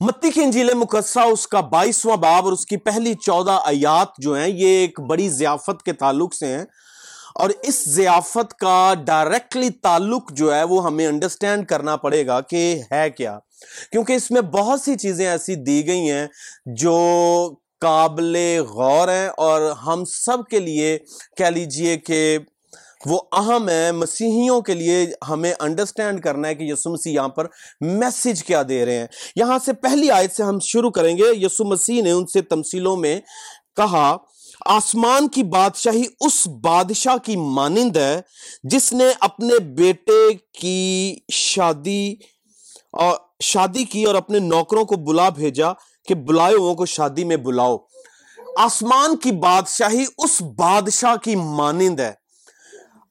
متی کی انجیل مقصہ، اس کا بائیسواں باب اور اس کی پہلی چودہ آیات جو ہیں، یہ ایک بڑی ضیافت کے تعلق سے ہیں۔ اور اس ضیافت کا ڈائریکٹلی تعلق جو ہے، وہ ہمیں انڈرسٹینڈ کرنا پڑے گا کہ ہے کیا۔ کیونکہ اس میں بہت سی چیزیں ایسی دی گئی ہیں جو قابل غور ہیں اور ہم سب کے لیے کہہ لیجیے کہ وہ اہم ہے، مسیحیوں کے لیے ہمیں انڈرسٹینڈ کرنا ہے کہ یسو مسیح یہاں پر میسج کیا دے رہے ہیں۔ یہاں سے پہلی آیت سے ہم شروع کریں گے۔ یسو مسیح نے ان سے تمثیلوں میں کہا، آسمان کی بادشاہی اس بادشاہ کی مانند ہے جس نے اپنے بیٹے کی شادی اور شادی کی اور اپنے نوکروں کو بلا بھیجا کہ بلائے کو شادی میں بلاؤ۔ آسمان کی بادشاہی اس بادشاہ کی مانند ہے۔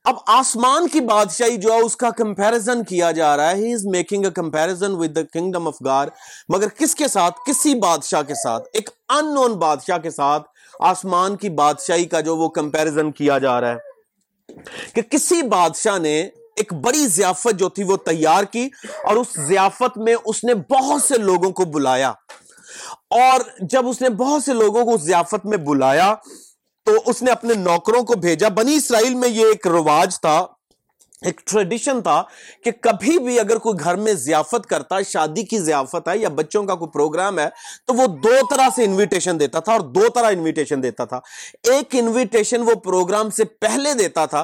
اب آسمان کی بادشاہی جو ہے اس کا کمپیرزن کیا جا رہا ہے. He is making a comparison with the kingdom of God مگر کس کے ساتھ؟ کسی بادشاہ کے ساتھ. ایک ان نون بادشاہ کے ساتھ آسمان کی بادشاہی کا جو وہ کمپیرزن کیا جا رہا ہے. کہ کسی بادشاہ نے ایک بڑی ضیافت جو تھی وہ تیار کی اور اس ضیافت میں اس نے بہت سے لوگوں کو بلایا. اور جب اس نے بہت سے لوگوں کو ضیافت میں بلایا تو اس نے اپنے نوکروں کو بھیجا۔ بنی اسرائیل میں یہ ایک رواج تھا، ایک ٹریڈیشن تھا کہ کبھی بھی اگر کوئی گھر میں ضیافت کرتا ہے شادی کی ضیافت ہے یا بچوں کا کوئی پروگرام ہے، تو وہ دو طرح سے انویٹیشن دیتا تھا اور دو طرح انویٹیشن دیتا تھا۔ ایک انویٹیشن وہ پروگرام سے پہلے دیتا تھا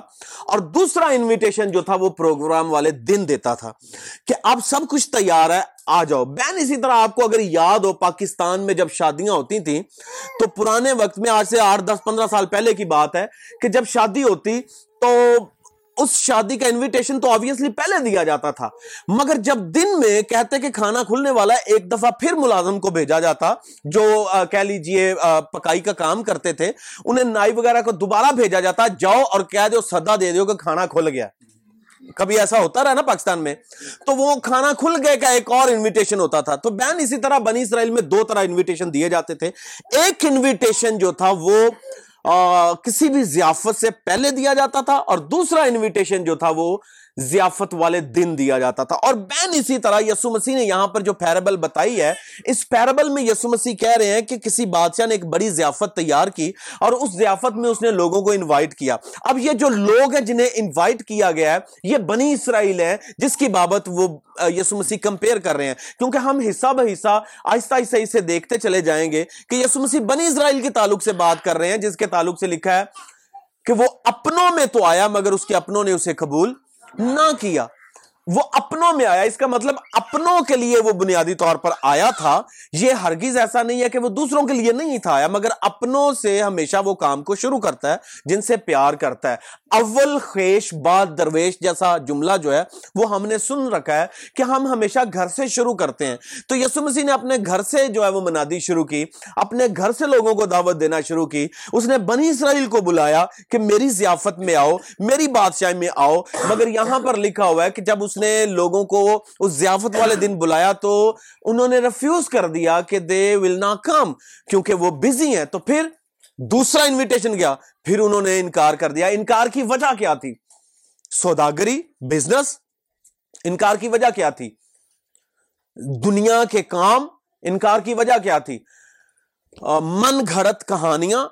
اور دوسرا انویٹیشن جو تھا وہ پروگرام والے دن دیتا تھا کہ اب سب کچھ تیار ہے آ جاؤ۔ بین اسی طرح آپ کو اگر یاد ہو، پاکستان میں جب شادیاں ہوتی تھیں، تو پرانے وقت میں آج سے آٹھ، دس، پندرہ سال پہلے کی بات ہے کہ جب شادی ہوتی تو اس شادی کا انویٹیشن تو آبویسلی پہلے دیا جاتا تھا۔ مگر جب دن میں کہتے کہ کھانا کھلنے والا ہے ایک دفعہ پھر ملازم کو بھیجا جاتا، جو کہہ لیجیے پکائی کا کام کرتے تھے، انہیں نائی وغیرہ کو دوبارہ بھیجا جاتا، جاؤ اور کہہ دو صدا دے دیو کہ کھانا کھل گیا۔ کبھی ایسا ہوتا رہا نا پاکستان میں، تو وہ کھانا کھل گئے کا ایک اور انویٹیشن ہوتا تھا۔ تو بین اسی طرح بنی اسرائیل میں دو طرح انویٹیشن دیے جاتے تھے۔ ایک انویٹیشن جو تھا وہ کسی بھی ضیافت سے پہلے دیا جاتا تھا اور دوسرا انویٹیشن جو تھا وہ ضیافت والے دن دیا جاتا تھا۔ اور بین اسی طرح یسو مسیح نے یہاں پر جو پیربل بتائی ہے، اس پیربل میں یسو مسیح کہہ رہے ہیں کہ کسی بادشاہ نے ایک بڑی ضیافت تیار کی اور اس ضیافت میں اس نے لوگوں کو انوائٹ کیا۔ اب یہ جو لوگ ہیں جنہیں انوائٹ کیا گیا ہے، یہ بنی اسرائیل ہے جس کی بابت وہ یسو مسیح کمپیئر کر رہے ہیں۔ کیونکہ ہم حصہ بہ حصہ آہستہ آہستہ اسے دیکھتے چلے جائیں گے کہ یسو مسیح بنی اسرائیل کے تعلق سے بات کر رہے ہیں، جس کے تعلق سے لکھا ہے کہ وہ اپنوں میں تو آیا، مگر اس کے اپنوں نے اسے قبول نہ کیا۔ وہ اپنوں میں آیا۔ اس کا مطلب اپنوں کے لیے وہ بنیادی طور پر آیا تھا۔ یہ ہرگیز ایسا نہیں ہے کہ وہ دوسروں کے لیے نہیں تھا۔ آیا مگر اپنوں سے ہمیشہ وہ کام کو شروع کرتا ہے، جن سے پیار کرتا ہے۔ اول خیش بعد درویش جیسا جملہ جو ہے وہ ہم نے سن رکھا ہے کہ ہم ہمیشہ گھر سے شروع کرتے ہیں۔ تو یسو مسیح نے اپنے گھر سے جو ہے وہ منادی شروع کی، اپنے گھر سے لوگوں کو دعوت دینا شروع کی۔ اس نے بنی اسرائیل کو بلایا کہ میری ضیافت میں آؤ، میری بادشاہ میں آؤ۔ مگر یہاں پر لکھا ہوا ہے کہ جب اس نے لوگوں کو اس ضیافت والے دن بلایا تو انہوں نے ریفیوز کر دیا کہ دے ول نا کم کیونکہ وہ بزی ہیں۔ تو پھر دوسرا انویٹیشن گیا، پھر انہوں نے انکار کر دیا۔ انکار کی وجہ کیا تھی؟ سوداگری بزنس انکار کی وجہ کیا تھی؟ دنیا کے کام، انکار کی وجہ کیا تھی؟ من گھڑت کہانیاں،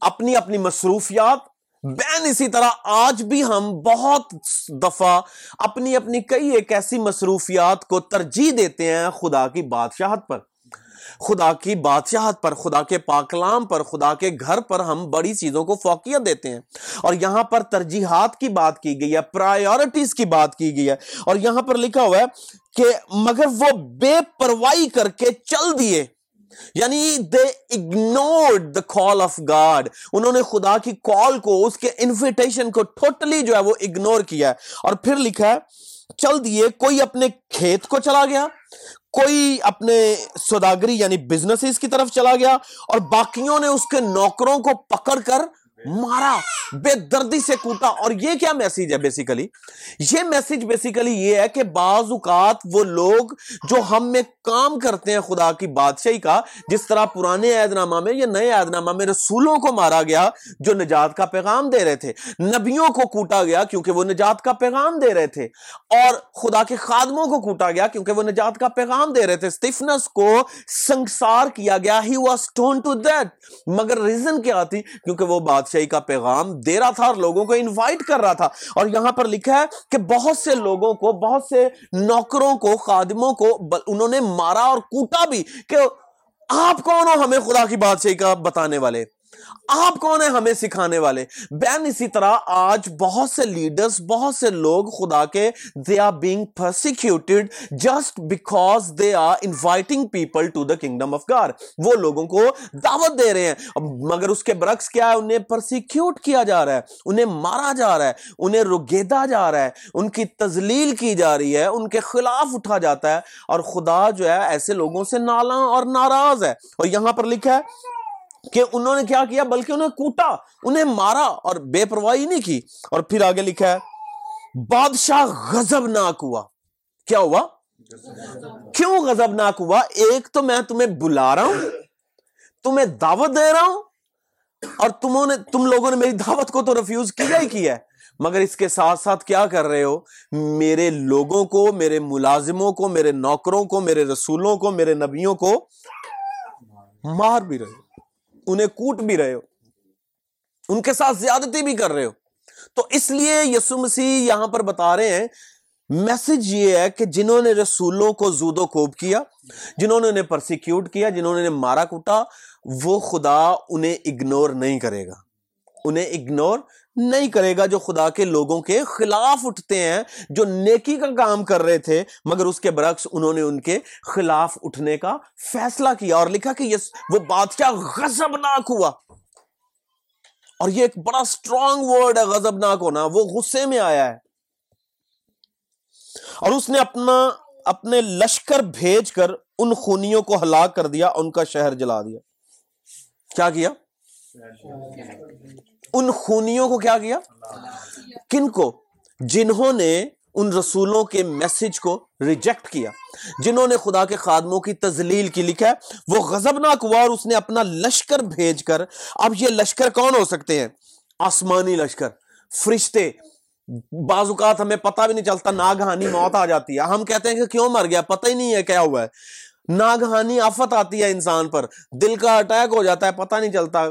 اپنی اپنی مصروفیات۔ بین اسی طرح آج بھی ہم بہت دفعہ اپنی اپنی کئی ایک ایسی مصروفیات کو ترجیح دیتے ہیں خدا کی بادشاہت پر۔ خدا کی بادشاہت پر، خدا کے پاکلام پر، خدا کے گھر پر ہم بڑی چیزوں کو فوقیت دیتے ہیں۔ اور یہاں پر ترجیحات کی بات کی گئی ہے پرائیورٹیز کی بات کی گئی ہے۔ اور یہاں پر لکھا ہوا ہے کہ مگر وہ بے پرواہی کر کے چل دیے۔ یعنی they ignored the call of God انہوں نے خدا کی کال کو، اس کے انویٹیشن کو ٹوٹلی جو ہے وہ اگنور کیا ہے۔ اور پھر لکھا ہے، چل دیے، کوئی اپنے کھیت کو چلا گیا۔ کوئی اپنے سوداگری یعنی بزنس کی طرف چلا گیا اور باقیوں نے اس کے نوکروں کو پکڑ کر مارا، بے دردی سے کوٹا اور یہ کیا میسیج ہے بیسیکلی یہ میسیج بیسیکلی یہ ہے کہ بعض اوقات وہ لوگ جو ہم میں کام کرتے ہیں خدا کی بادشاہی کا، جس طرح پرانے عید نامہ میں یا نئے عید نامہ میں رسولوں کو مارا گیا جو نجات کا پیغام دے رہے تھے۔ نبیوں کو کوٹا گیا کیونکہ وہ نجات کا پیغام دے رہے تھے۔ اور خدا کے خادموں کو کوٹا گیا کیونکہ وہ نجات کا پیغام دے رہے تھے۔ اسٹیفنس کو سنگسار کیا گیا۔ He was tone to that مگر ریزن کیا تھی؟ کیونکہ وہ بادشاہ بادشاہی کا پیغام دے رہا تھا اور لوگوں کو انوائٹ کر رہا تھا۔ اور یہاں پر لکھا ہے کہ بہت سے لوگوں کو، بہت سے نوکروں کو، خادموں کو انہوں نے مارا اور کوٹا بھی کہ آپ کون ہو ہمیں خدا کی بادشاہی کا بتانے والے؟ آپ کون ہیں ہمیں سکھانے والے؟ بین، اسی طرح آج بہت سے لیڈرز بہت سے لوگ خدا کے they are being persecuted just because they are inviting people to the kingdom of God وہ لوگوں کو دعوت دے رہے ہیں۔ مگر اس کے برعکس کیا ہے؟ انہیں پرسیکیوٹ کیا جا رہا ہے۔ انہیں مارا جا رہا ہے۔ انہیں رگیدا جا رہا ہے۔ ان کی تزلیل کی جا رہی ہے۔ ان کے خلاف اٹھا جاتا ہے۔ اور خدا جو ہے، ایسے لوگوں سے نالا اور ناراض ہے۔ اور یہاں پر لکھا ہے کہ انہوں نے کیا کیا بلکہ انہیں کوٹا، انہیں مارا اور بے پرواہی نہیں کی۔ اور پھر آگے لکھا ہے، بادشاہ غزب ناک ہوا۔ کیا ہوا؟ کیوں غزب ناک ہوا؟ ایک تو میں تمہیں بلا رہا ہوں، تمہیں دعوت دے رہا ہوں، اور تمہوں نے، تم لوگوں نے میری دعوت کو تو ریفیوز کیا ہی کیا ہے۔ مگر اس کے ساتھ ساتھ کیا کر رہے ہو؟ میرے لوگوں کو، میرے ملازموں کو، میرے نوکروں کو، میرے رسولوں کو، میرے نبیوں کو مار بھی رہے انہیں کوٹ بھی رہے ہو، ان کے ساتھ زیادتی بھی کر رہے ہو۔ تو اس لیے یسو مسیح یہاں پر بتا رہے ہیں میسج یہ ہے کہ جنہوں نے رسولوں کو زود و کوب کیا، جنہوں نے انہیں پرسیکیوٹ کیا، جنہوں نے مارا کوٹا وہ خدا انہیں اگنور نہیں کرے گا۔ انہیں اگنور نہیں کرے گا جو خدا کے لوگوں کے خلاف اٹھتے ہیں، جو نیکی کا کام کر رہے تھے، مگر اس کے برعکس انہوں نے ان کے خلاف اٹھنے کا فیصلہ کیا اور لکھا کہ یہ وہ بادشاہ غزبناک ہوا۔ اور یہ ایک بڑا اسٹرانگ ورڈ ہے غزبناک ہونا، وہ غصے میں آیا ہے۔ اور اس نے اپنا، اپنے لشکر بھیج کر ان خونیوں کو ہلاک کر دیا، ان کا شہر جلا دیا۔ کیا کیا؟ ان خونیوں کو کیا کیا؟ کن کو؟ جنہوں نے ان رسولوں کے میسج کو ریجیکٹ کیا۔ جنہوں نے خدا کے خادموں کی تزلیل کی لکھا ہے۔ وہ غزبناک ہوا اور اس نے اپنا لشکر بھیج کر۔ اب یہ لشکر کون ہو سکتے ہیں؟ آسمانی لشکر۔ فرشتے۔ بعض اوقات ہمیں پتہ بھی نہیں چلتا، ناگہانی موت آ جاتی ہے۔ ہم کہتے ہیں کہ کیوں مر گیا؟ پتہ ہی نہیں ہے کیا ہوا ہے۔ ناگہانی آفت آتی ہے انسان پر۔ دل کا اٹیک ہو جاتا ہے، پتہ نہیں چلتا۔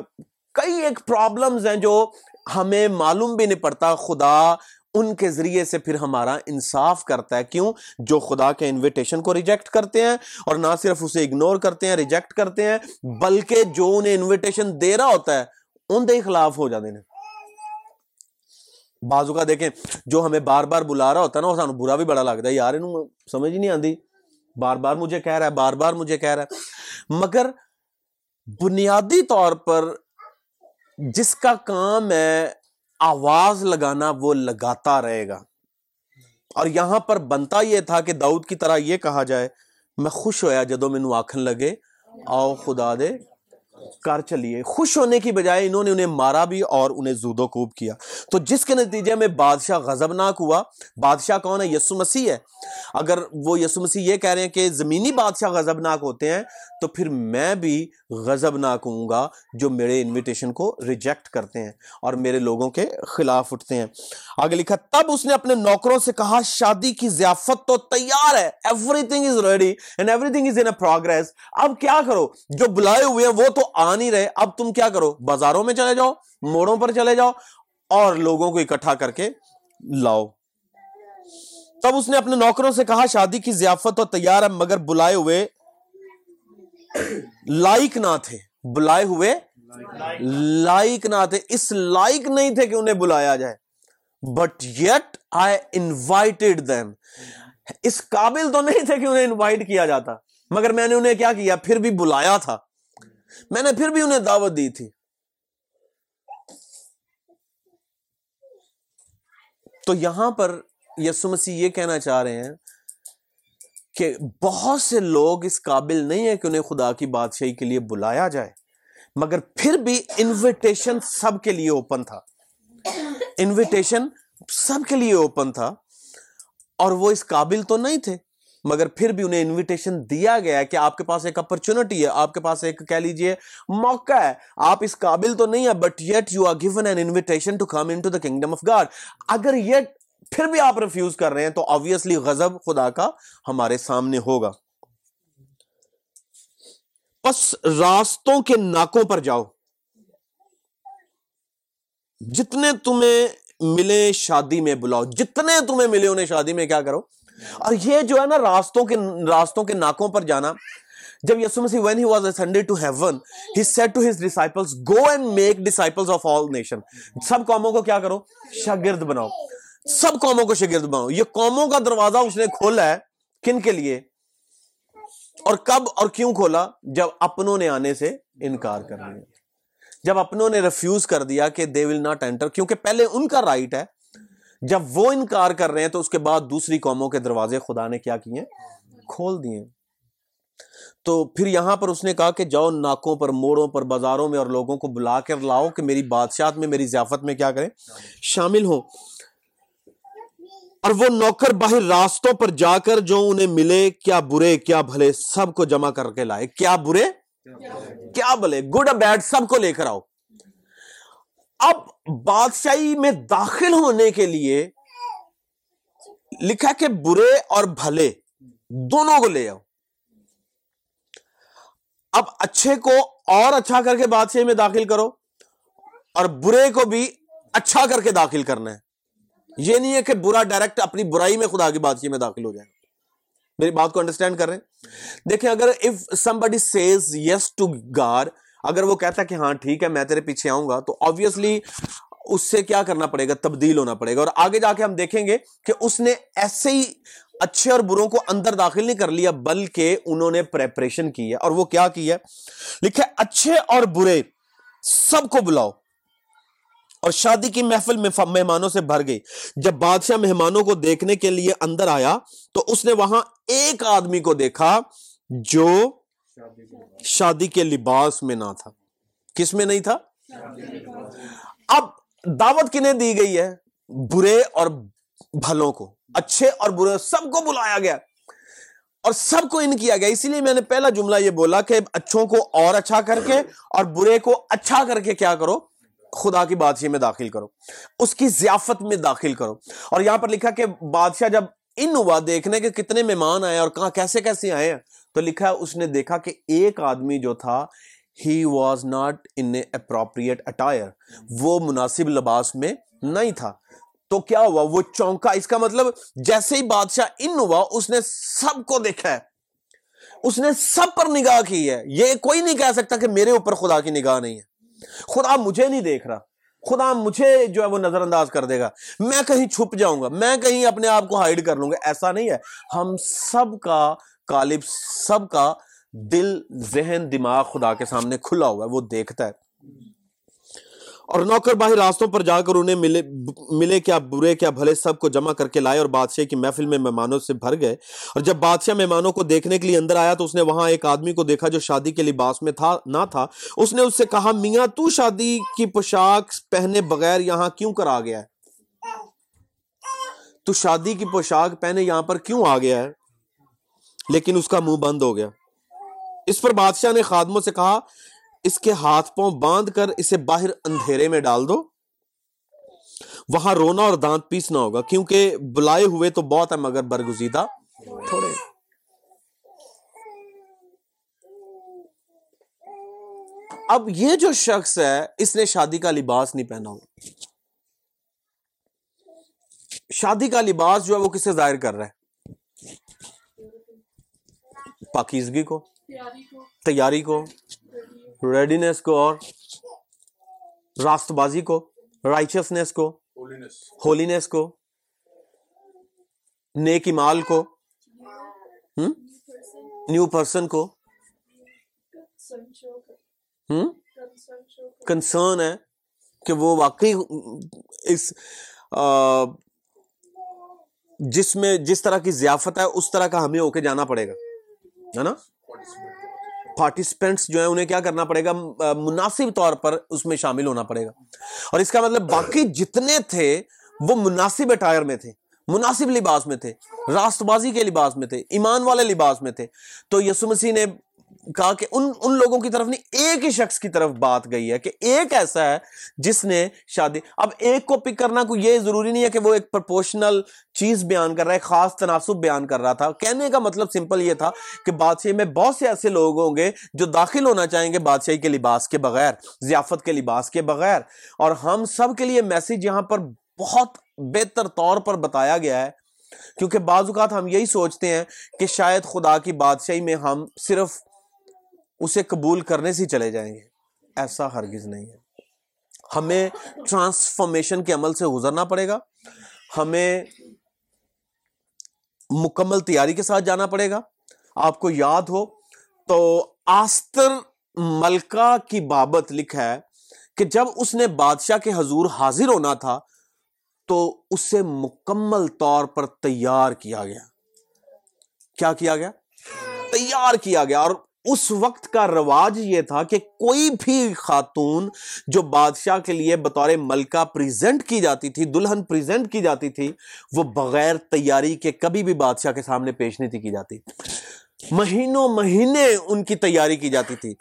کئی ایک پرابلمز ہیں جو ہمیں معلوم بھی نہیں پڑتا، خدا ان کے ذریعے سے پھر ہمارا انصاف کرتا ہے۔ کیوں؟ جو خدا کے انویٹیشن کو ریجیکٹ کرتے ہیں اور نہ صرف اسے اگنور کرتے ہیں ریجیکٹ کرتے ہیں، بلکہ جو انہیں انویٹیشن دے رہا ہوتا ہے، ان دے خلاف ہو جاتے ہیں۔ بازو کا دیکھیں، جو ہمیں بار بار بلا رہا ہوتا ہے نا وہ سانو برا بھی بڑا لگتا ہے، یار انہوں سمجھ ہی نہیں آتی۔ بار بار مجھے کہہ رہا ہے، بار بار مجھے کہہ رہا ہے۔ مگر بنیادی طور پر جس کا کام ہے آواز لگانا، وہ لگاتا رہے گا۔ اور یہاں پر بنتا یہ تھا کہ داؤد کی طرح یہ کہا جائے، میں خوش ہویا جدو مینو آخن لگے، آؤ خدا دے کر چلیے۔ خوش ہونے کی بجائے انہوں نے انہیں مارا بھی اور انہیں زود و کوب کیا۔ تو جس کے نتیجے میں بادشاہ غزبناک ہوا، بادشاہ کون ہے؟ یسو مسیح ہے۔ اگر وہ یسو مسیح یہ کہہ رہے ہیں کہ زمینی بادشاہ غزبناک ہوتے ہیں، تو پھر میں بھی غزبناک ہوں گا جو میرے انویٹیشن کو ریجیکٹ کرتے ہیں اور میرے لوگوں کے خلاف اٹھتے ہیں۔ آگے لکھا، تب اس نے اپنے نوکروں سے کہا، شادی کی ضیافت تو تیار ہے everything is ready and everything is in progress اب کیا کرو؟ جو بلائے ہوئے ہیں، وہ تو آ نہیں رہے۔ اب تم کیا کرو؟ بازاروں میں چلے جاؤ، موڑوں پر چلے جاؤ اور لوگوں کو اکٹھا کر کے لاؤ۔ تب اس نے اپنے نوکروں سے کہا، شادی کی ضیافت تو تیار ہے، مگر بلائے ہوئے لائک نہ تھے۔ بلائے ہوئے لائک نہ تھے۔ اس لائک نہیں تھے کہ انہیں بلایا جائے۔ But yet I invited them اس قابل تو نہیں تھے کہ انہیں انوائٹ کیا جاتا۔ مگر میں نے انہیں کیا کیا؟ پھر بھی بلایا تھا۔ میں نے پھر بھی انہیں دعوت دی تھی۔ تو یہاں پر یسو مسیح یہ کہنا چاہ رہے ہیں کہ بہت سے لوگ اس قابل نہیں ہے کہ انہیں خدا کی بادشاہی کے لیے بلایا جائے۔ مگر پھر بھی انویٹیشن سب کے لیے اوپن تھا۔ انویٹیشن سب کے لیے اوپن تھا اور وہ اس قابل تو نہیں تھے۔ مگر پھر بھی انہیں انویٹیشن دیا گیا ہے کہ آپ کے پاس ایک اپرچونٹی ہے، آپ کے پاس ایک کہہ لیجیے موقع ہے۔ آپ اس قابل تو نہیں ہے but yet you are given an invitation to come in to the kingdom of God اگر یہ پھر بھی آپ ریفیوز کر رہے ہیں تو آبویسلی غزب خدا کا ہمارے سامنے ہوگا۔ پس راستوں کے ناکوں پر جاؤ۔ جتنے تمہیں ملے شادی میں بلاؤ، جتنے تمہیں ملے انہیں شادی میں کیا کرو؟ اور یہ جو ہے نا راستوں کے راستوں کے ناکوں پر جانا، جب Yesu Masih when he was ascended to heaven he said to his disciples go and make disciples of all nation سب قوموں کو کیا کرو؟ شاگرد بناؤ۔ سب قوموں کو شاگرد بناؤ۔ یہ قوموں کا دروازہ اس نے کھولا ہے کن کے لیے؟ اور کب اور کیوں کھولا؟ جب اپنوں نے آنے سے انکار کر لیا جب اپنوں نے ریفیوز کر دیا کہ دے ول ناٹ انٹر کیونکہ پہلے ان کا رائٹ ہے۔ جب وہ انکار کر رہے ہیں تو اس کے بعد دوسری قوموں کے دروازے خدا نے کیا کیے؟ کھول دیے۔ تو پھر یہاں پر اس نے کہا کہ جاؤ ناکوں پر، موڑوں پر، بازاروں میں اور لوگوں کو بلا کر لاؤ کہ میری بادشاہت میں، میری ضیافت میں کیا کریں۔ شامل ہو اور وہ نوکر باہر راستوں پر جا کر جو انہیں ملے، کیا برے، کیا بھلے، سب کو جمع کر کے لائے۔ کیا برے؟ کیا بھلے؟ گڈ بیڈ، سب کو لے کر آؤ۔ اب بادشاہی میں داخل ہونے کے لیے لکھا کہ برے اور بھلے دونوں کو لے آؤ۔ اب اچھے کو اور اچھا کر کے بادشاہی میں داخل کرو اور برے کو بھی اچھا کر کے داخل کرنا ہے۔ یہ نہیں ہے کہ برا ڈائریکٹ اپنی برائی میں خدا کی بادشاہی میں داخل ہو جائے۔ میری بات کو انڈرسٹینڈ کر رہے ہیں؟ دیکھیں اگر if somebody says yes to God اگر وہ کہتا ہے کہ ہاں ٹھیک ہے، میں تیرے پیچھے آؤں گا، تو آبویسلی اس سے کیا کرنا پڑے گا؟ تبدیل ہونا پڑے گا۔ اور آگے جا کے ہم دیکھیں گے کہ اس نے ایسے ہی اچھے اور بروں کو اندر داخل نہیں کر لیا، بلکہ انہوں نے پریپریشن کی ہے۔ اور وہ کیا کی ہے؟ لکھے اچھے اور برے سب کو بلاؤ۔ اور شادی کی محفل مہمانوں سے بھر گئی۔ جب بادشاہ مہمانوں کو دیکھنے کے لیے اندر آیا، تو اس نے وہاں ایک آدمی کو دیکھا جو شادی کے لباس۔ میں نہ تھا۔ کس میں نہیں تھا؟ اب دعوت کنہیں دی گئی ہے برے اور بھلوں کو۔ اچھے اور برے، سب کو بلایا گیا۔ اور سب کو ان کیا گیا۔ اسی لیے میں نے پہلا جملہ یہ بولا کہ اچھوں کو اور اچھا کر کے اور برے کو اچھا کر کے کیا کرو؟ خدا کی بادشاہ میں داخل کرو۔ اس کی ضیافت میں داخل کرو۔ اور یہاں پر لکھا کہ بادشاہ جب ان ہوا دیکھنے کے کتنے مہمان آئے اور کہاں، کیسے کیسے آئے ہیں؟ تو لکھا اس نے دیکھا کہ ایک آدمی جو تھا he was not in appropriate attire وہ مناسب لباس میں نہیں تھا۔ تو کیا ہوا؟ وہ چونکا، اس کا مطلب جیسے ہی بادشاہ ان ہوا، اس نے سب کو دیکھا ہے۔ اس نے سب پر نگاہ کی ہے۔ یہ کوئی نہیں کہہ سکتا کہ میرے اوپر خدا کی نگاہ نہیں ہے۔ خدا مجھے نہیں دیکھ رہا۔ خدا مجھے جو ہے وہ نظر انداز کر دے گا۔ میں کہیں چھپ جاؤں گا۔ میں کہیں اپنے آپ کو ہائڈ کر لوں گا۔ ایسا نہیں ہے۔ ہم سب کا کالب سب کا دل، ذہن، دماغ خدا کے سامنے کھلا ہوا ہے، وہ دیکھتا ہے۔ اور نوکر باہر راستوں پر جا کر انہیں ملے ملے کیا برے، کیا بھلے، سب کو جمع کر کے لائے اور بادشاہ کی محفل میں مہمانوں سے بھر گئے۔ اور جب بادشاہ مہمانوں کو دیکھنے کے لیے اندر آیا تو اس نے وہاں ایک آدمی کو دیکھا جو شادی کے لباس میں تھا، نہ تھا۔ اس نے اس سے کہا، میاں، تو شادی کی پوشاک پہنے بغیر یہاں کیوں کر آ گیا ہے؟ تو شادی کی پوشاک پہنے یہاں پر کیوں آ گیا ہے؟ لیکن اس کا منہ بند ہو گیا۔ اس پر بادشاہ نے خادموں سے کہا، اس کے ہاتھ پاؤں باندھ کر اسے باہر اندھیرے میں ڈال دو۔ وہاں رونا اور دانت پیسنا ہوگا، کیونکہ بلائے ہوئے تو بہت ہے مگر برگزیدہ تھوڑے اب یہ جو شخص ہے، اس نے شادی کا لباس نہیں پہنا ہوگا۔ شادی کا لباس جو ہے وہ کسے ظاہر کر رہا ہے؟ پاکیزگی کو تیاری کو ریڈینس کو اور راست بازی کو رائچسنس کو ہولینس کو نیک مال کو نیو پرسن کو۔ کنسرن ہے کہ وہ واقعی اس جس میں جس طرح کی ضیافت ہے اس طرح کا ہمیں ہو کے جانا پڑے گا۔ ہے نا؟ پارٹیسپینٹس جو ہیں انہیں کیا کرنا پڑے گا؟ مناسب طور پر اس میں شامل ہونا پڑے گا۔ اور اس کا مطلب باقی جتنے تھے، وہ مناسب اٹائر میں تھے، مناسب لباس میں تھے راست بازی کے لباس میں تھے، ایمان والے لباس میں تھے۔ تو یسو مسیح نے کہا کہ ان ان لوگوں کی طرف نہیں، ایک ہی شخص کی طرف بات گئی ہے کہ ایک ایسا ہے جس نے شادی، اب ایک کو پک کرنا کوئی یہ ضروری نہیں ہے کہ وہ ایک پرپورشنل چیز بیان کر رہا ہے خاص تناسب بیان کر رہا تھا۔ کہنے کا مطلب سمپل یہ تھا کہ بادشاہی میں بہت سے ایسے لوگ ہوں گے جو داخل ہونا چاہیں گے بادشاہی کے لباس کے بغیر، ضیافت کے لباس کے بغیر۔ اور ہم سب کے لیے میسج یہاں پر بہت بہتر طور پر بتایا گیا ہے، کیونکہ بعض اوقات ہم یہی سوچتے ہیں کہ شاید خدا کی بادشاہی میں ہم صرف اسے قبول کرنے سے چلے جائیں گے۔ ایسا ہرگز نہیں ہے۔ ہمیں ٹرانسفارمیشن کے عمل سے گزرنا پڑے گا۔ ہمیں مکمل تیاری کے ساتھ جانا پڑے گا۔ آپ کو یاد ہو تو آستر ملکہ کی بابت لکھا ہے کہ جب اس نے بادشاہ کے حضور حاضر ہونا تھا تو اسے مکمل طور پر تیار کیا گیا۔ کیا کیا گیا؟ تیار کیا گیا۔ اور اس وقت کا رواج یہ تھا کہ کوئی بھی خاتون جو بادشاہ کے لیے بطور ملکہ پریزنٹ کی جاتی تھی، دلہن پریزنٹ کی جاتی تھی، وہ بغیر تیاری کے کبھی بھی بادشاہ کے سامنے پیش نہیں تھی کی جاتی۔ مہینوں مہینے ان کی تیاری کی جاتی تھی۔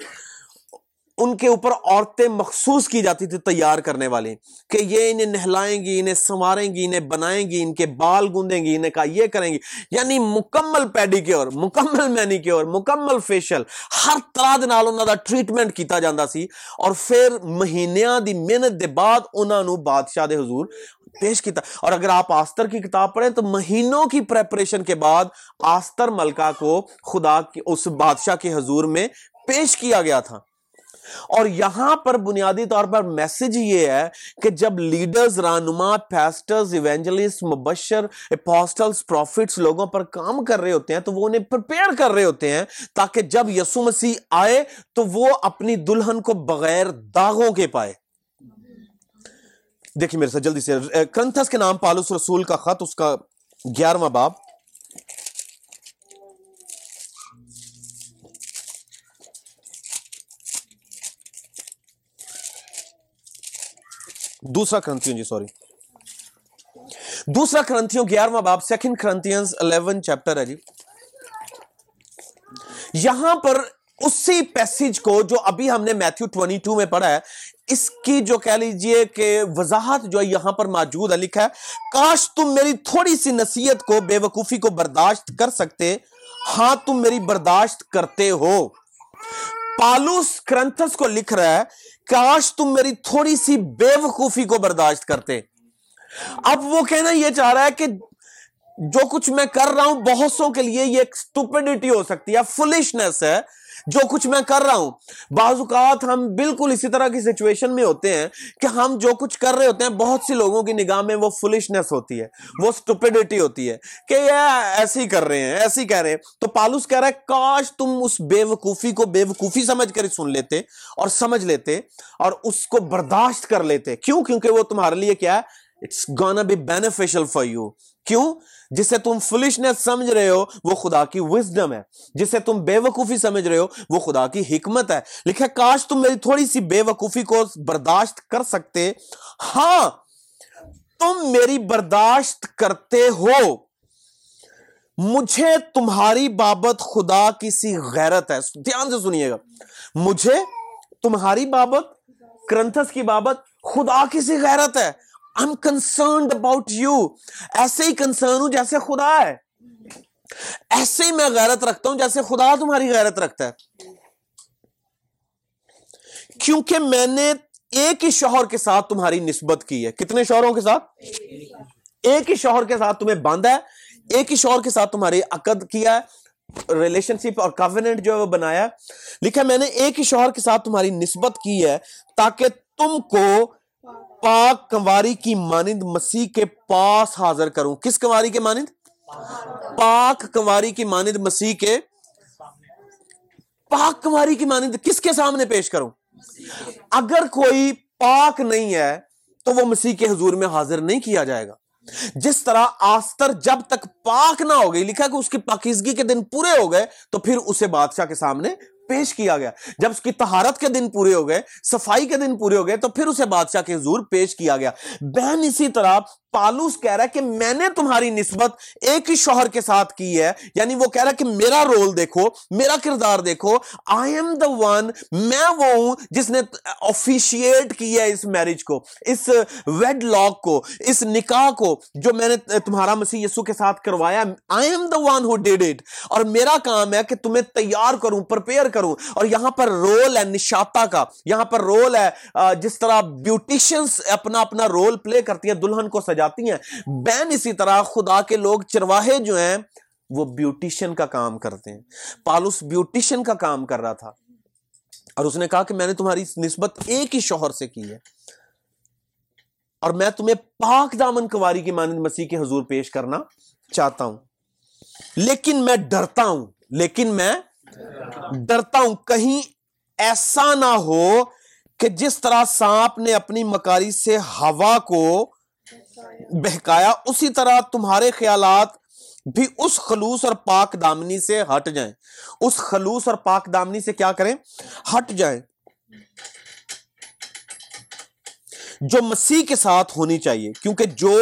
ان کے اوپر عورتیں مخصوص کی جاتی تھی تیار کرنے والی کہ یہ انہیں نہلائیں گی، انہیں سنواریں گی، انہیں بنائیں گی، ان کے بال گوندیں گی، انہیں کہا یہ کریں گی۔ یعنی مکمل پیڈی کے اور مکمل مینی کے اور مکمل فیشل، ہر طرح دے نال انہاں دا ٹریٹمنٹ کیتا جاندا سی۔ اور پھر مہینیاں دی محنت دے بعد انہاں نو بادشاہ دے حضور پیش کیتا۔ اور اگر آپ آستر کی کتاب پڑھیں تو مہینوں کی پریپریشن کے بعد آستر ملکہ کو خدا کی، اس بادشاہ کے حضور میں پیش کیا گیا تھا۔ اور یہاں پر بنیادی طور پر میسج یہ ہے کہ جب لیڈرز رانما پیسٹرز ایونجلسٹ مبشر اپوسٹلز پروفٹس لوگوں پر کام کر رہے ہوتے ہیں تو وہ انہیں پرپیئر کر رہے ہوتے ہیں تاکہ جب یسو مسیح آئے تو وہ اپنی دلہن کو بغیر داغوں کے پائے۔ دیکھیں میرے ساتھ جلدی سے کرنتھس کے نام پالوس رسول کا خط، اس کا گیارہواں باب۔ دوسرا کرنتھیوں جی سوری دوسرا کرنتھیوں گیارہواں باب سیکنڈ کرنتھینز الیون چیپٹر ہے جی۔ یہاں پر اسی پیسج کو جو ابھی ہم نے میتھیو 22 میں پڑھا ہے، اس کی جو کہہ لیجیے کہ وضاحت جو یہاں پر موجود ہے، لکھا ہے، کاش تم میری تھوڑی سی نصیحت کو، بے وقوفی کو برداشت کر سکتے ہاں تم میری برداشت کرتے ہو۔ پالوس کرنتھس کو لکھ رہا ہے کاش تم میری تھوڑی سی بے وقوفی کو برداشت کرتے۔ اب وہ کہنا یہ چاہ رہا ہے کہ جو کچھ میں کر رہا ہوں، بہت سو کے لیے یہ ایک اسٹوپڈیٹی ہو سکتی ہے فلشنس ہے۔ جو کچھ میں کر رہا ہوں۔ بعض اوقات ہم بالکل اسی طرح کی سچویشن میں ہوتے ہیں کہ ہم جو کچھ کر رہے ہوتے ہیں، بہت سی لوگوں کی نگاہ میں وہ فلشنس ہوتی ہے، وہ سٹوپیڈیٹی ہوتی ہے کہ یہ ایسی کر رہے ہیں، ایسی کہہ رہے ہیں۔ تو پالوس کہہ رہا ہے، کاش تم اس بے وقوفی کو بے وقوفی سمجھ کر سن لیتے اور سمجھ لیتے اور اس کو برداشت کر لیتے۔ کیوں؟ کیونکہ وہ تمہارے لیے کیا ہے؟ It's gonna be beneficial for you کیوں؟ جسے تم فلشنس سمجھ رہے ہو، وہ خدا کی وزڈم ہے. جسے تم بے وقوفی سمجھ رہے ہو، وہ خدا کی حکمت ہے. لکھا، کاش تم میری تھوڑی سی بے وقوفی کو برداشت کر سکتے. ہاں تم میری برداشت کرتے ہو. مجھے تمہاری بابت خدا کی سی غیرت ہے. دھیان سے سنیے گا. مجھے تمہاری بابت، کرنتھس کی بابت خدا کی سی غیرت ہے. I'm concerned about you. ایسے ہی کنسرن ہوں جیسے خدا ہے. ایسے ہی میں غیرت رکھتا ہوں جیسے خدا تمہاری غیرت رکھتا ہے. کیونکہ میں نے ایک ہی شوہر کے ساتھ تمہاری نسبت کی ہے. کتنے شوہروں کے ساتھ؟ ایک ہی شوہر کے ساتھ تمہیں باندھا ہے. ایک ہی شوہر کے ساتھ تمہاری عقد کیا ہے. ریلیشن شپ اور کافیننٹ جو ہے وہ بنایا لکھا میں نے ایک ہی شوہر کے ساتھ تمہاری نسبت کی ہے تاکہ تم کو پاک کنواری کی مانند مسیح کے پاس حاضر کروں۔ کس کنواری کے مانند؟ پاک کنواری کی مانند مسیح کے پاک کنواری کی مانند کس کے سامنے پیش کروں؟ اگر کوئی پاک نہیں ہے تو وہ مسیح کے حضور میں حاضر نہیں کیا جائے گا۔ جس طرح آستر جب تک پاک نہ ہو گئی، لکھا کہ اس کی پاکیزگی کے دن پورے ہو گئے، تو پھر اسے بادشاہ کے سامنے پیش کیا گیا۔ جب اس کی تہارت کے دن پورے ہو گئے، صفائی کے دن پورے ہو گئے، تو پھر اسے بادشاہ کے حضور پیش کیا گیا۔ بہن اسی طرح پالوس کہہ رہا ہے کہ میں نے تمہاری نسبت ایک ہی شوہر کے ساتھ کی ہے۔ یعنی وہ کہہ رہا ہے کہ میرا رول دیکھو، میرا کردار دیکھو۔ آئی ایم دا ون میں وہ ہوں جس نے آفیشیٹ کی ہے اس میرج کو، اس ویڈ لاک کو، اس نکاح کو جو میں نے تمہارا مسیح یسو کے ساتھ کروایا۔ I am the one who did it اور میرا کام ہے کہ تمہیں تیار کروں پرپیئر کروں۔ اور یہاں پر رول ہے نشاتا کا۔ یہاں پر رول ہے جس طرح بیوٹیشنز اپنا اپنا رول پلے کرتی ہیں، دلہن کو سجا جاتی ہیں۔ بین اسی طرح خدا کے لوگ چرواہے جو ہیں، وہ بیوٹیشن کا کام کرتے ہیں۔ پالوس بیوٹیشن کا کام کر رہا تھا۔ اور اس نے کہا کہ میں نے تمہاری نسبت ایک ہی شوہر سے کی ہے۔ اور میں تمہیں پاک دامن کواری کی مانند مسیح کے حضور پیش کرنا چاہتا ہوں۔ لیکن میں ڈرتا ہوں۔ لیکن میں ڈرتا ہوں۔ کہیں ایسا نہ ہو کہ جس طرح سانپ نے اپنی مکاری سے ہوا کو بہکایا، اسی طرح تمہارے خیالات بھی اس خلوص اور پاک دامنی سے ہٹ جائیں۔ اس خلوص اور پاک دامنی سے کیا کریں؟ ہٹ جائیں۔ جو مسیح کے ساتھ ہونی چاہیے، کیونکہ جو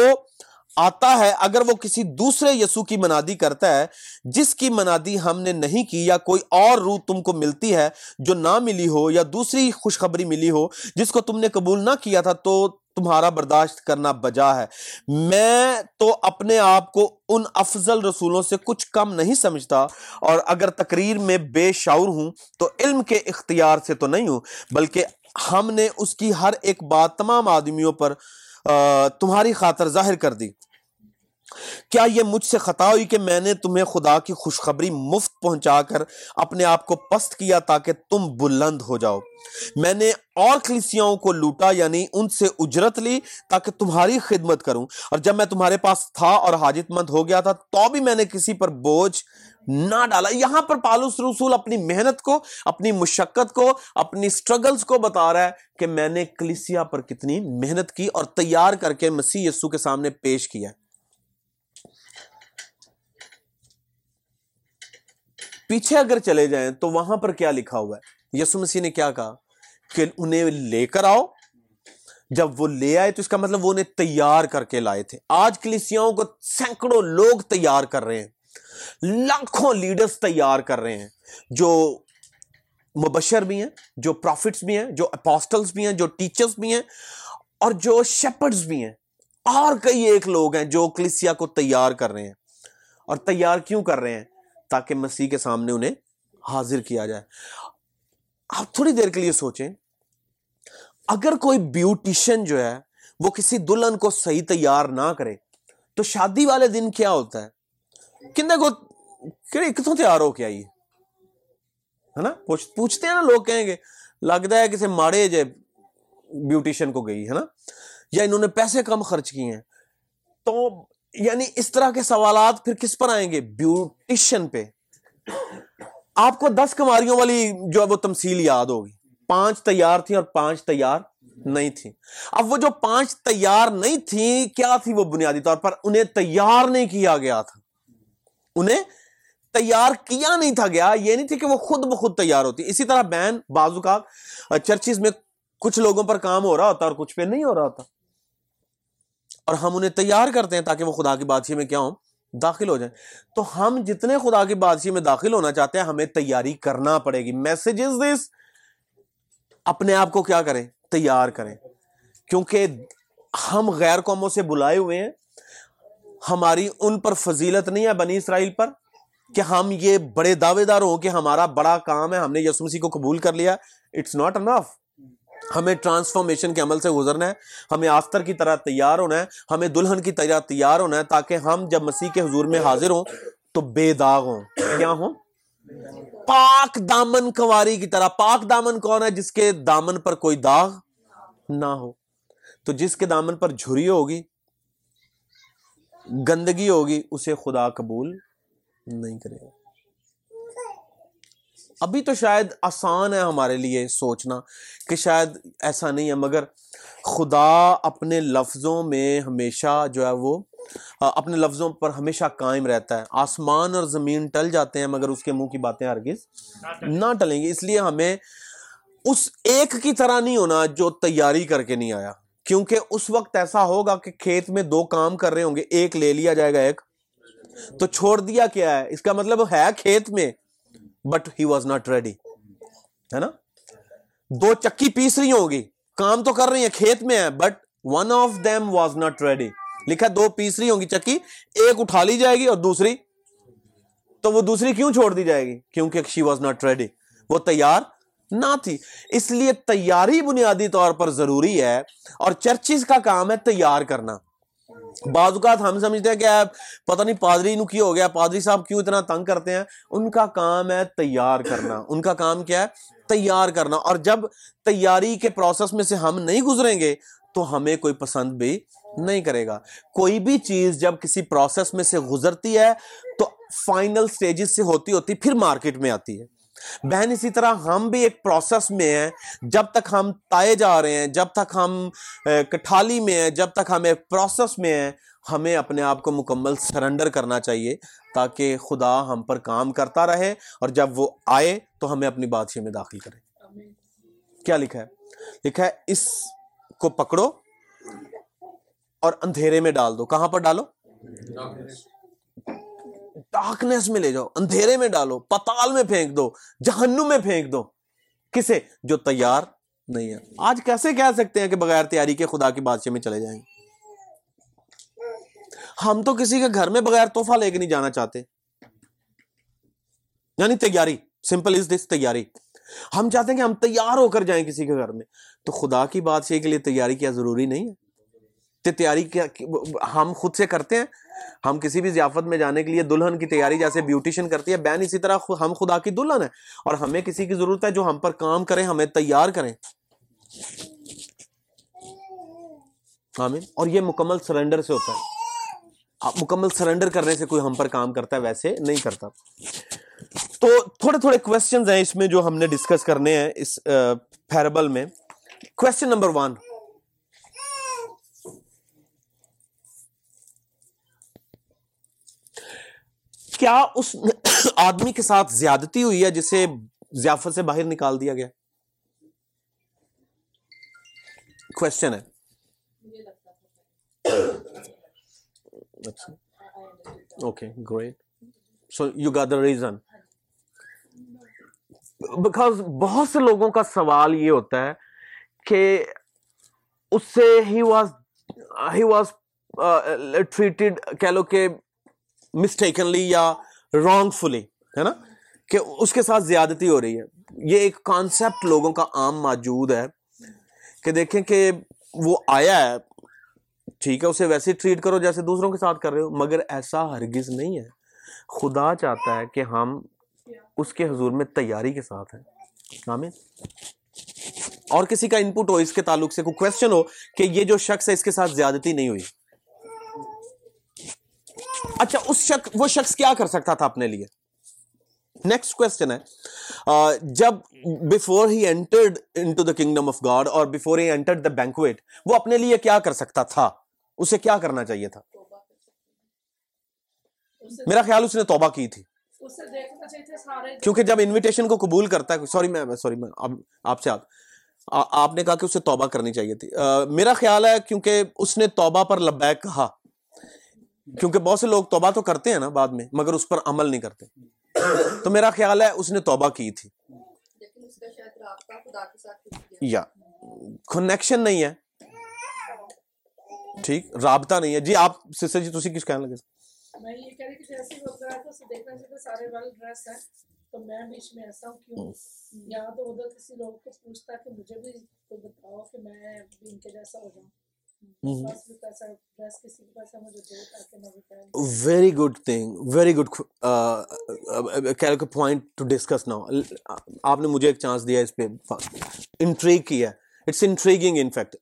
آتا ہے، اگر وہ کسی دوسرے یسو کی منادی کرتا ہے، جس کی منادی ہم نے نہیں کی، یا کوئی اور روح تم کو ملتی ہے جو نہ ملی ہو، یا دوسری خوشخبری ملی ہو، جس کو تم نے قبول نہ کیا تھا، تو تمہارا برداشت کرنا بجا ہے۔ میں تو اپنے آپ کو ان افضل رسولوں سے کچھ کم نہیں سمجھتا اور اگر تقریر میں بے شعور ہوں تو علم کے اختیار سے تو نہیں ہوں، بلکہ ہم نے اس کی ہر ایک بات تمام آدمیوں پر تمہاری خاطر ظاہر کر دی۔ کیا یہ مجھ سے خطا ہوئی کہ میں نے تمہیں خدا کی خوشخبری مفت پہنچا کر اپنے آپ کو پست کیا تاکہ تم بلند ہو جاؤ؟ میں نے اور کلیسیاں کو لوٹا یعنی ان سے اجرت لی تاکہ تمہاری خدمت کروں۔ اور جب میں تمہارے پاس تھا اور حاجت مند ہو گیا تھا، تو بھی میں نے کسی پر بوجھ نہ ڈالا۔ یہاں پر پالوس رسول اپنی محنت کو، اپنی مشقت کو، اپنی سٹرگلز کو بتا رہا ہے کہ میں نے کلیسیا پر کتنی محنت کی اور تیار کر کے مسیح یسو کے سامنے پیش کیا پیچھے اگر چلے جائیں تو وہاں پر کیا لکھا ہوا ہے؟ یسو مسیح نے کیا کہا کہ انہیں لے کر آؤ، جب وہ لے آئے تو اس کا مطلب وہ انہیں تیار کر کے لائے تھے۔ آج کلیسیاں کو سینکڑوں لوگ تیار کر رہے ہیں، لاکھوں لیڈرز تیار کر رہے ہیں، جو مبشر بھی ہیں، جو پروفٹس بھی ہیں، جو اپوسٹلز بھی ہیں، جو ٹیچرز بھی ہیں، اور جو شیپرز بھی ہیں۔ اور کئی ایک لوگ ہیں جو کلیسیا کو تیار کر رہے ہیں۔ اور تیار کیوں کر رہے ہیں؟ تاکہ مسیح کے سامنے انہیں حاضر کیا جائے۔ آپ تھوڑی دیر کے لیے سوچیں، اگر کوئی بیوٹیشن جو ہے، وہ کسی دلہن کو صحیح تیار نہ کرے، تو شادی والے دن کیا ہوتا ہے؟ کتنے کو کتوں تیار ہو کے آئیے ہے نا؟ پوچھتے ہیں نا، لوگ کہیں گے، لگتا ہے کسی ماڑے جے بیوٹیشن کو گئی، ہے نا؟ یا انہوں نے پیسے کم خرچ کیے ہیں۔ تو یعنی اس طرح کے سوالات پھر کس پر آئیں گے؟ بیوٹیشن پہ۔ آپ کو دس کماریوں والی جو ہے وہ تمثیل یاد ہوگی۔ پانچ تیار تھی اور پانچ تیار نہیں تھی اب وہ جو پانچ تیار نہیں تھی کیا تھی وہ بنیادی طور پر؟ انہیں تیار نہیں کیا گیا تھا۔ انہیں تیار کیا نہیں تھا گیا، یہ نہیں تھی کہ وہ خود بخود تیار ہوتی۔ اسی طرح بین، بازو کا چرچز میں کچھ لوگوں پر کام ہو رہا ہوتا اور کچھ پہ نہیں ہو رہا ہوتا۔ اور ہم انہیں تیار کرتے ہیں تاکہ وہ خدا کی بادشاہ میں کیا ہوں؟ داخل ہو جائیں۔ تو ہم جتنے خدا کی بادشاہ میں داخل ہونا چاہتے ہیں، ہمیں تیاری کرنا پڑے گی۔ میسجز دس اپنے آپ کو کیا کریں؟ تیار کریں۔ کیونکہ ہم غیر قوموں سے بلائے ہوئے ہیں۔ ہماری ان پر فضیلت نہیں ہے بنی اسرائیل پر کہ ہم یہ بڑے دعوے دار ہوں کہ ہمارا بڑا کام ہے، ہم نے یسو مسیح کو قبول کر لیا۔ اٹس ناٹ انف ہمیں ٹرانسفارمیشن کے عمل سے گزرنا ہے، ہمیں آفتر کی طرح تیار ہونا ہے، ہمیں دلہن کی طرح تیار ہونا ہے تاکہ ہم جب مسیح کے حضور میں حاضر ہوں تو بے داغ ہوں۔ کیا ہوں؟ پاک دامن کواری کی طرح۔ پاک دامن کون ہے جس کے دامن پر کوئی داغ نہ ہو؟ تو جس کے دامن پر جھری ہوگی، گندگی ہوگی، اسے خدا قبول نہیں کرے گا۔ ابھی تو شاید آسان ہے ہمارے لیے سوچنا کہ شاید ایسا نہیں ہے، مگر خدا اپنے لفظوں میں ہمیشہ جو ہے وہ اپنے لفظوں پر ہمیشہ قائم رہتا ہے۔ آسمان اور زمین ٹل جاتے ہیں، مگر اس کے منہ کی باتیں ہرگز نہ ٹلیں گی۔ اس لیے ہمیں اس ایک کی طرح نہیں ہونا جو تیاری کر کے نہیں آیا۔ کیونکہ اس وقت ایسا ہوگا کہ کھیت میں دو کام کر رہے ہوں گے۔ ایک لے لیا جائے گا، ایک۔ تو چھوڑ دیا کیا ہے؟ اس کا مطلب ہے کھیت میں۔ But he was not ready ہے نا؟ دو چکی پیس رہی ہوگی کام تو کر رہی ہیں، کھیت میں ہے but one of them was not ready لکھا دو پیس رہی ہوں گی چکی، ایک اٹھا لی جائے گی اور دوسری۔ تو وہ دوسری کیوں چھوڑ دی جائے گی؟ کیونکہ شی واز ناٹ ریڈی وہ تیار نہ تھی۔ اس لیے تیاری بنیادی طور پر ضروری ہے اور چرچز کا کام ہے تیار کرنا۔ بعض اوقات ہم سمجھتے ہیں کہ پتہ نہیں پادری نو کی ہو گیا؟ پادری صاحب کیوں اتنا تنگ کرتے ہیں؟ ان کا کام ہے تیار کرنا۔ ان کا کام کیا ہے؟ تیار کرنا۔ اور جب تیاری کے پروسیس میں سے ہم نہیں گزریں گے، تو ہمیں کوئی پسند بھی نہیں کرے گا۔ کوئی بھی چیز جب کسی پروسیس میں سے گزرتی ہے، تو فائنل سٹیجز سے ہوتی ہوتی پھر مارکیٹ میں آتی ہے۔ بہن اسی طرح ہم بھی ایک پروسیس میں ہیں۔ جب تک ہم تائے جا رہے ہیں، جب تک ہم کٹھالی میں ہیں، جب تک ہم ایک پروسیس میں ہیں، ہمیں اپنے آپ کو مکمل سرنڈر کرنا چاہیے تاکہ خدا ہم پر کام کرتا رہے اور جب وہ آئے تو ہمیں اپنی بادشاہ میں داخل کرے۔ کیا لکھا ہے؟ لکھا ہے، اس کو پکڑو اور اندھیرے میں ڈال دو۔ کہاں پر ڈالو؟ ڈارکنیس میں لے جاؤ، اندھیرے میں ڈالو، پتال میں پھینک دو، جہنم میں پھینک دو۔ کسے؟ جو تیار نہیں ہے۔ آج کیسے کہہ سکتے ہیں کہ بغیر تیاری کے خدا کی بادشاہ میں چلے جائیں؟ ہم تو کسی کے گھر میں بغیر توحفہ لے کے نہیں جانا چاہتے۔ یعنی تیاری سمپل از دس تیاری۔ ہم چاہتے ہیں کہ ہم تیار ہو کر جائیں کسی کے گھر میں۔ تو خدا کی بادشاہ کے لیے تیاری کیا ضروری نہیں ہے؟ تیاری کیا ہم خود سے کرتے ہیں۔ ہم کسی بھی ضیافت میں جانے کے لیے دلہن کی تیاری جیسے بیوٹیشن کرتی ہے۔ بین اسی طرح ہم خدا کی دلہن ہے اور ہمیں کسی کی ضرورت ہے جو ہم پر کام کریں ہمیں تیار کریں۔ آمین۔ اور یہ مکمل سرنڈر سے ہوتا ہے۔ مکمل سرنڈر کرنے سے کوئی ہم پر کام کرتا ہے، ویسے نہیں کرتا۔ تو تھوڑے تھوڑے کوشچنز ہیں اس میں جو ہم نے ڈسکس کرنے ہیں اس پیربل میں۔ کوشچن نمبر ون کیا اس آدمی کے ساتھ زیادتی ہوئی ہے جسے ضیافت سے باہر نکال دیا گیا؟ کوشچن ہے۔ Okay great so you got the reason because بہت سے لوگوں کا سوال یہ ہوتا ہے کہ اس سے he was he was treated کہہ لو کہ مسٹیکنلی یا رانگ فلی ہے نا? کہ اس کے ساتھ زیادتی ہو رہی ہے۔ یہ ایک کانسیپٹ لوگوں کا عام موجود ہے کہ دیکھیں کہ وہ آیا ہے، ٹھیک ہے، اسے ویسے ٹریٹ کرو جیسے دوسروں کے ساتھ کر رہے ہو، مگر ایسا ہرگز نہیں ہے۔ خدا چاہتا ہے کہ ہم اس کے حضور میں تیاری کے ساتھ ہیں۔ آمین۔ اور کسی کا انپٹ ہو، اس کے تعلق سے کوئی کوشچن ہو کہ یہ جو شخص ہے، اس کے ساتھ زیادتی نہیں ہوئی۔ اچھا اس شخص وہ شخص کیا کر سکتا تھا اپنے لیے؟ نیکسٹ کوشچن ہے۔ جب before he entered into the kingdom of God اور before he entered the banquet وہ اپنے لیے کیا کر سکتا تھا؟ اسے کیا کرنا چاہیے تھا؟ میرا خیال اس نے توبہ کی تھی۔ کیونکہ جب انویٹیشن کو قبول کرتا ہے سوری میں سوری میں آپ سے آپ نے کہا کہ اسے توبہ کرنی چاہیے تھی۔ میرا خیال ہے کیونکہ اس نے توبہ پر لبیک کہا۔ کیونکہ بہت سے لوگ توبہ تو کرتے ہیں نا بعد میں مگر اس پر عمل نہیں کرتے۔ تو میرا خیال ہے اس نے توبہ کی تھی۔ یا کنیکشن نہیں ہے۔ ٹھیک رابطہ نہیں ہے۔ جی آپ سسٹر جی تسی کس کہنے لگے؟ میں یہ کہہ رہی کہ جیسے ہی ہوتا ہے تو اسے دیکھنا چاہیے سارے ویل ڈریس ہیں۔ تو میں بیچ میں ایسا ہوں کیوں؟ یا تو ادھر کسی لوگ کو پوچھتا کہ مجھے بھی بتاؤ کہ میں بھی ان کے جیسا ہو جاؤں۔ Very good thing very good point to discuss now آپ نے مجھے ایک چانس دیا اس پہ انٹریگ کیا it's intriguing in fact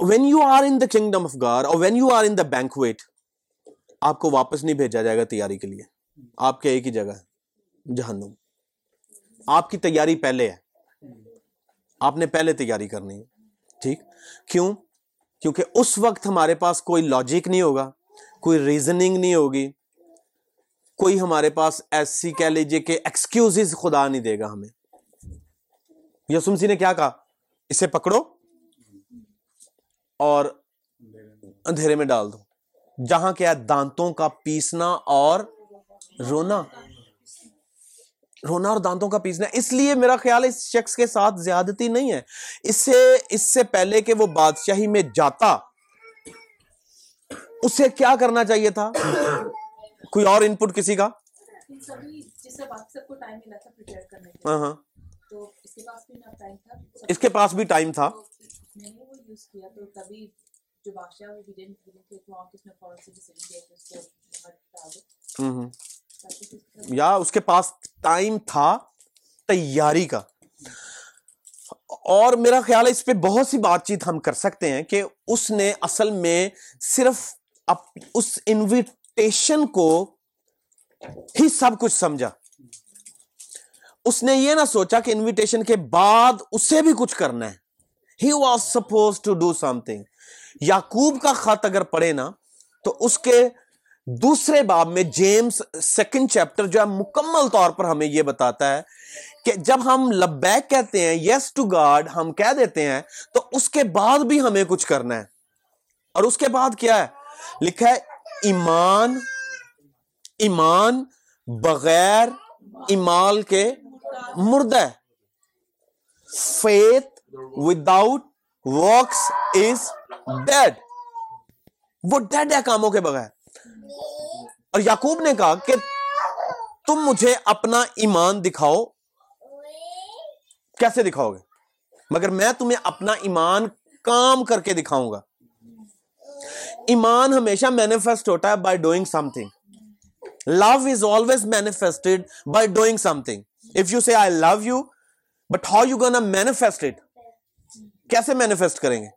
when you are in the kingdom of God اور when you are in the bank wait آپ کو واپس نہیں بھیجا جائے گا تیاری کے لیے آپ کے ایک ہی جگہ ہے جہنم آپ کی تیاری پہلے ہے آپ نے پہلے تیاری کرنی ہے ٹھیک کیوں؟ کیونکہ اس وقت ہمارے پاس کوئی لاجک نہیں ہوگا، کوئی ریزننگ نہیں ہوگی، کوئی ہمارے پاس ایسی کہہ لیجیے کہ ایکسکیوز خدا نہیں دے گا ہمیں۔ یسمسی نے کیا کہا؟ اسے پکڑو اور اندھیرے میں ڈال دو، جہاں کیا دانتوں کا پیسنا اور رونا۔ رونا اور دانتوں کا پیسنا، اس لیے میرا خیال اس شخص کے ساتھ زیادتی نہیں ہے۔ اس سے اس سے پہلے کہ وہ بادشاہی میں جاتا، اسے کیا کرنا چاہیے تھا؟ کوئی اور ان پٹ کسی کا؟ ہاں،, ہاں اس کے پاس بھی ٹائم تھا۔ یا اس کے پاس ٹائم تھا تیاری کا۔ اور میرا خیال ہے اس پہ بہت سی بات چیت ہم کر سکتے ہیں کہ اس نے اصل میں صرف اس انویٹیشن کو ہی سب کچھ سمجھا۔ اس نے یہ نہ سوچا کہ انویٹیشن کے بعد اسے بھی کچھ کرنا ہے۔ He was supposed to do something Yaqub کا خط اگر پڑھے نا، تو اس کے دوسرے باب میں جیمز سیکنڈ چیپٹر جو ہے مکمل طور پر ہمیں یہ بتاتا ہے کہ جب ہم لبیک کہتے ہیں یس ٹو گاڈ ہم کہہ دیتے ہیں، تو اس کے بعد بھی ہمیں کچھ کرنا ہے۔ اور اس کے بعد کیا ہے؟ لکھا ہے، ایمان ایمان بغیر ایمال کے مردہ faith without works is dead وہ ڈیڈ ہے کاموں کے بغیر۔ اور یعقوب نے کہا کہ تم مجھے اپنا ایمان دکھاؤ۔ کیسے دکھاؤ گے؟ مگر میں تمہیں اپنا ایمان کام کر کے دکھاؤں گا۔ ایمان ہمیشہ مینیفیسٹ ہوتا ہے by doing something love is always manifested by doing something if you see I love you but how you gonna manifest کیسے مینیفیسٹ کریں گے؟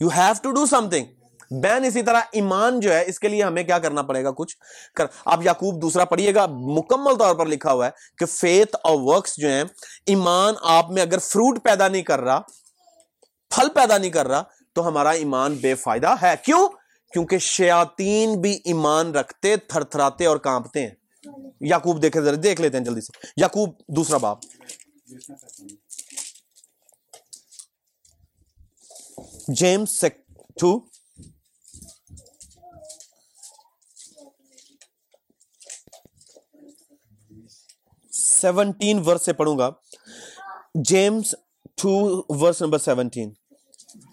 You have to do something بین اسی طرح ایمان جو ہے، اس کے لیے ہمیں کیا کرنا پڑے گا؟ کچھ کر آپ یعقوب دوسرا پڑھیے گا، مکمل طور پر لکھا ہوا ہے کہ فیتھ اور ورکس جو ہیں، ایمان آپ میں اگر فروٹ پیدا نہیں کر رہا، پھل پیدا نہیں کر رہا، تو ہمارا ایمان بے فائدہ ہے۔ کیوں؟ کیونکہ شیاطین بھی ایمان رکھتے تھر تھراتے اور کانپتے ہیں۔ یعقوب دیکھے ذرا، دیکھ لیتے ہیں جلدی سے۔ یعقوب، دوسرا باپ جیمس ٹو سیونٹین ورس سے پڑھوں گا۔ James two verse number seventeen.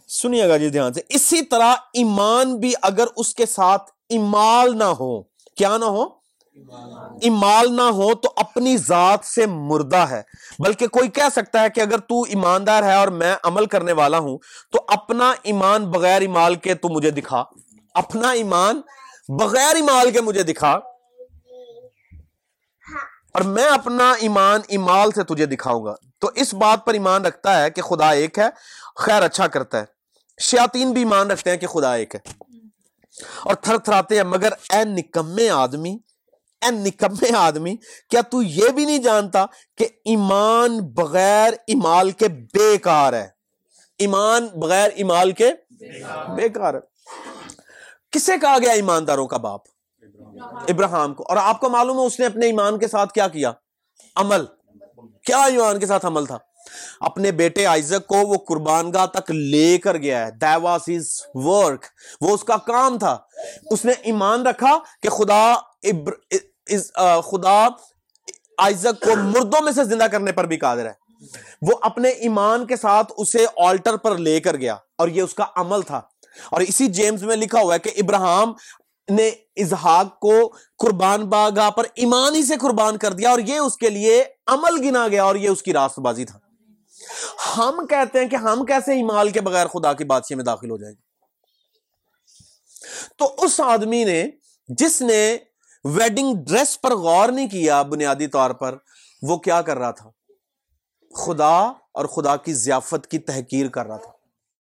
سنیے گا جی دھیان سے۔ اسی طرح ایمان بھی اگر اس کے ساتھ امال نہ ہو، کیا نہ ہو؟ ایمال نہ ہو تو اپنی ذات سے مردہ ہے۔ بلکہ کوئی کہہ سکتا ہے کہ اگر تو ایماندار ہے اور میں عمل کرنے والا ہوں، تو اپنا ایمان بغیر ایمال کے تو مجھے دکھا۔ اپنا ایمان بغیر ایمال کے مجھے دکھا۔ اور میں اپنا ایمان ایمال سے تجھے دکھاؤں گا۔ تو اس بات پر ایمان رکھتا ہے کہ خدا ایک ہے، خیر اچھا کرتا ہے۔ شیاطین بھی ایمان رکھتے ہیں کہ خدا ایک ہے۔ اور تھر تھراتے ہیں، مگر اے نکمے آدمی، اے نکمے آدمی، کیا تو یہ بھی نہیں جانتا کہ ایمان بغیر ایمال کے بیکار ہے؟ ایمان بغیر ایمال کے بیکار ہے۔ کسے کہا گیا ایمانداروں کا باپ؟ ابراہم کو۔ اور آپ کو معلوم ہے اس نے اپنے ایمان کے ساتھ کیا کیا؟ عمل۔ کیا ایمان کے ساتھ عمل تھا؟ اپنے بیٹے آئزک کو وہ قربان گاہ تک لے کر گیا ہے۔ ورک وہ اس کا کام تھا۔ اس نے ایمان رکھا کہ خدا ابر... از... آ... خدا آئزک کو مردوں میں سے زندہ کرنے پر بھی قادر ہے۔ وہ اپنے ایمان کے ساتھ اسے آلٹر پر لے کر گیا اور یہ اس کا عمل تھا۔ اور اسی جیمز میں لکھا ہوا ہے کہ ابراہم نے اظہاق کو قربان باغا پر ایمان ہی سے قربان کر دیا اور یہ اس کے لیے عمل گنا گیا اور یہ اس کی راست بازی تھا۔ ہم کہتے ہیں کہ ہم کیسے ایمال کے بغیر خدا کی بادشاہ میں داخل ہو جائیں۔ گے تو اس آدمی نے جس نے ویڈنگ ڈریس پر غور نہیں کیا بنیادی طور پر، وہ کیا کر رہا تھا؟ خدا اور خدا کی ضیافت کی تحقیر کر رہا تھا۔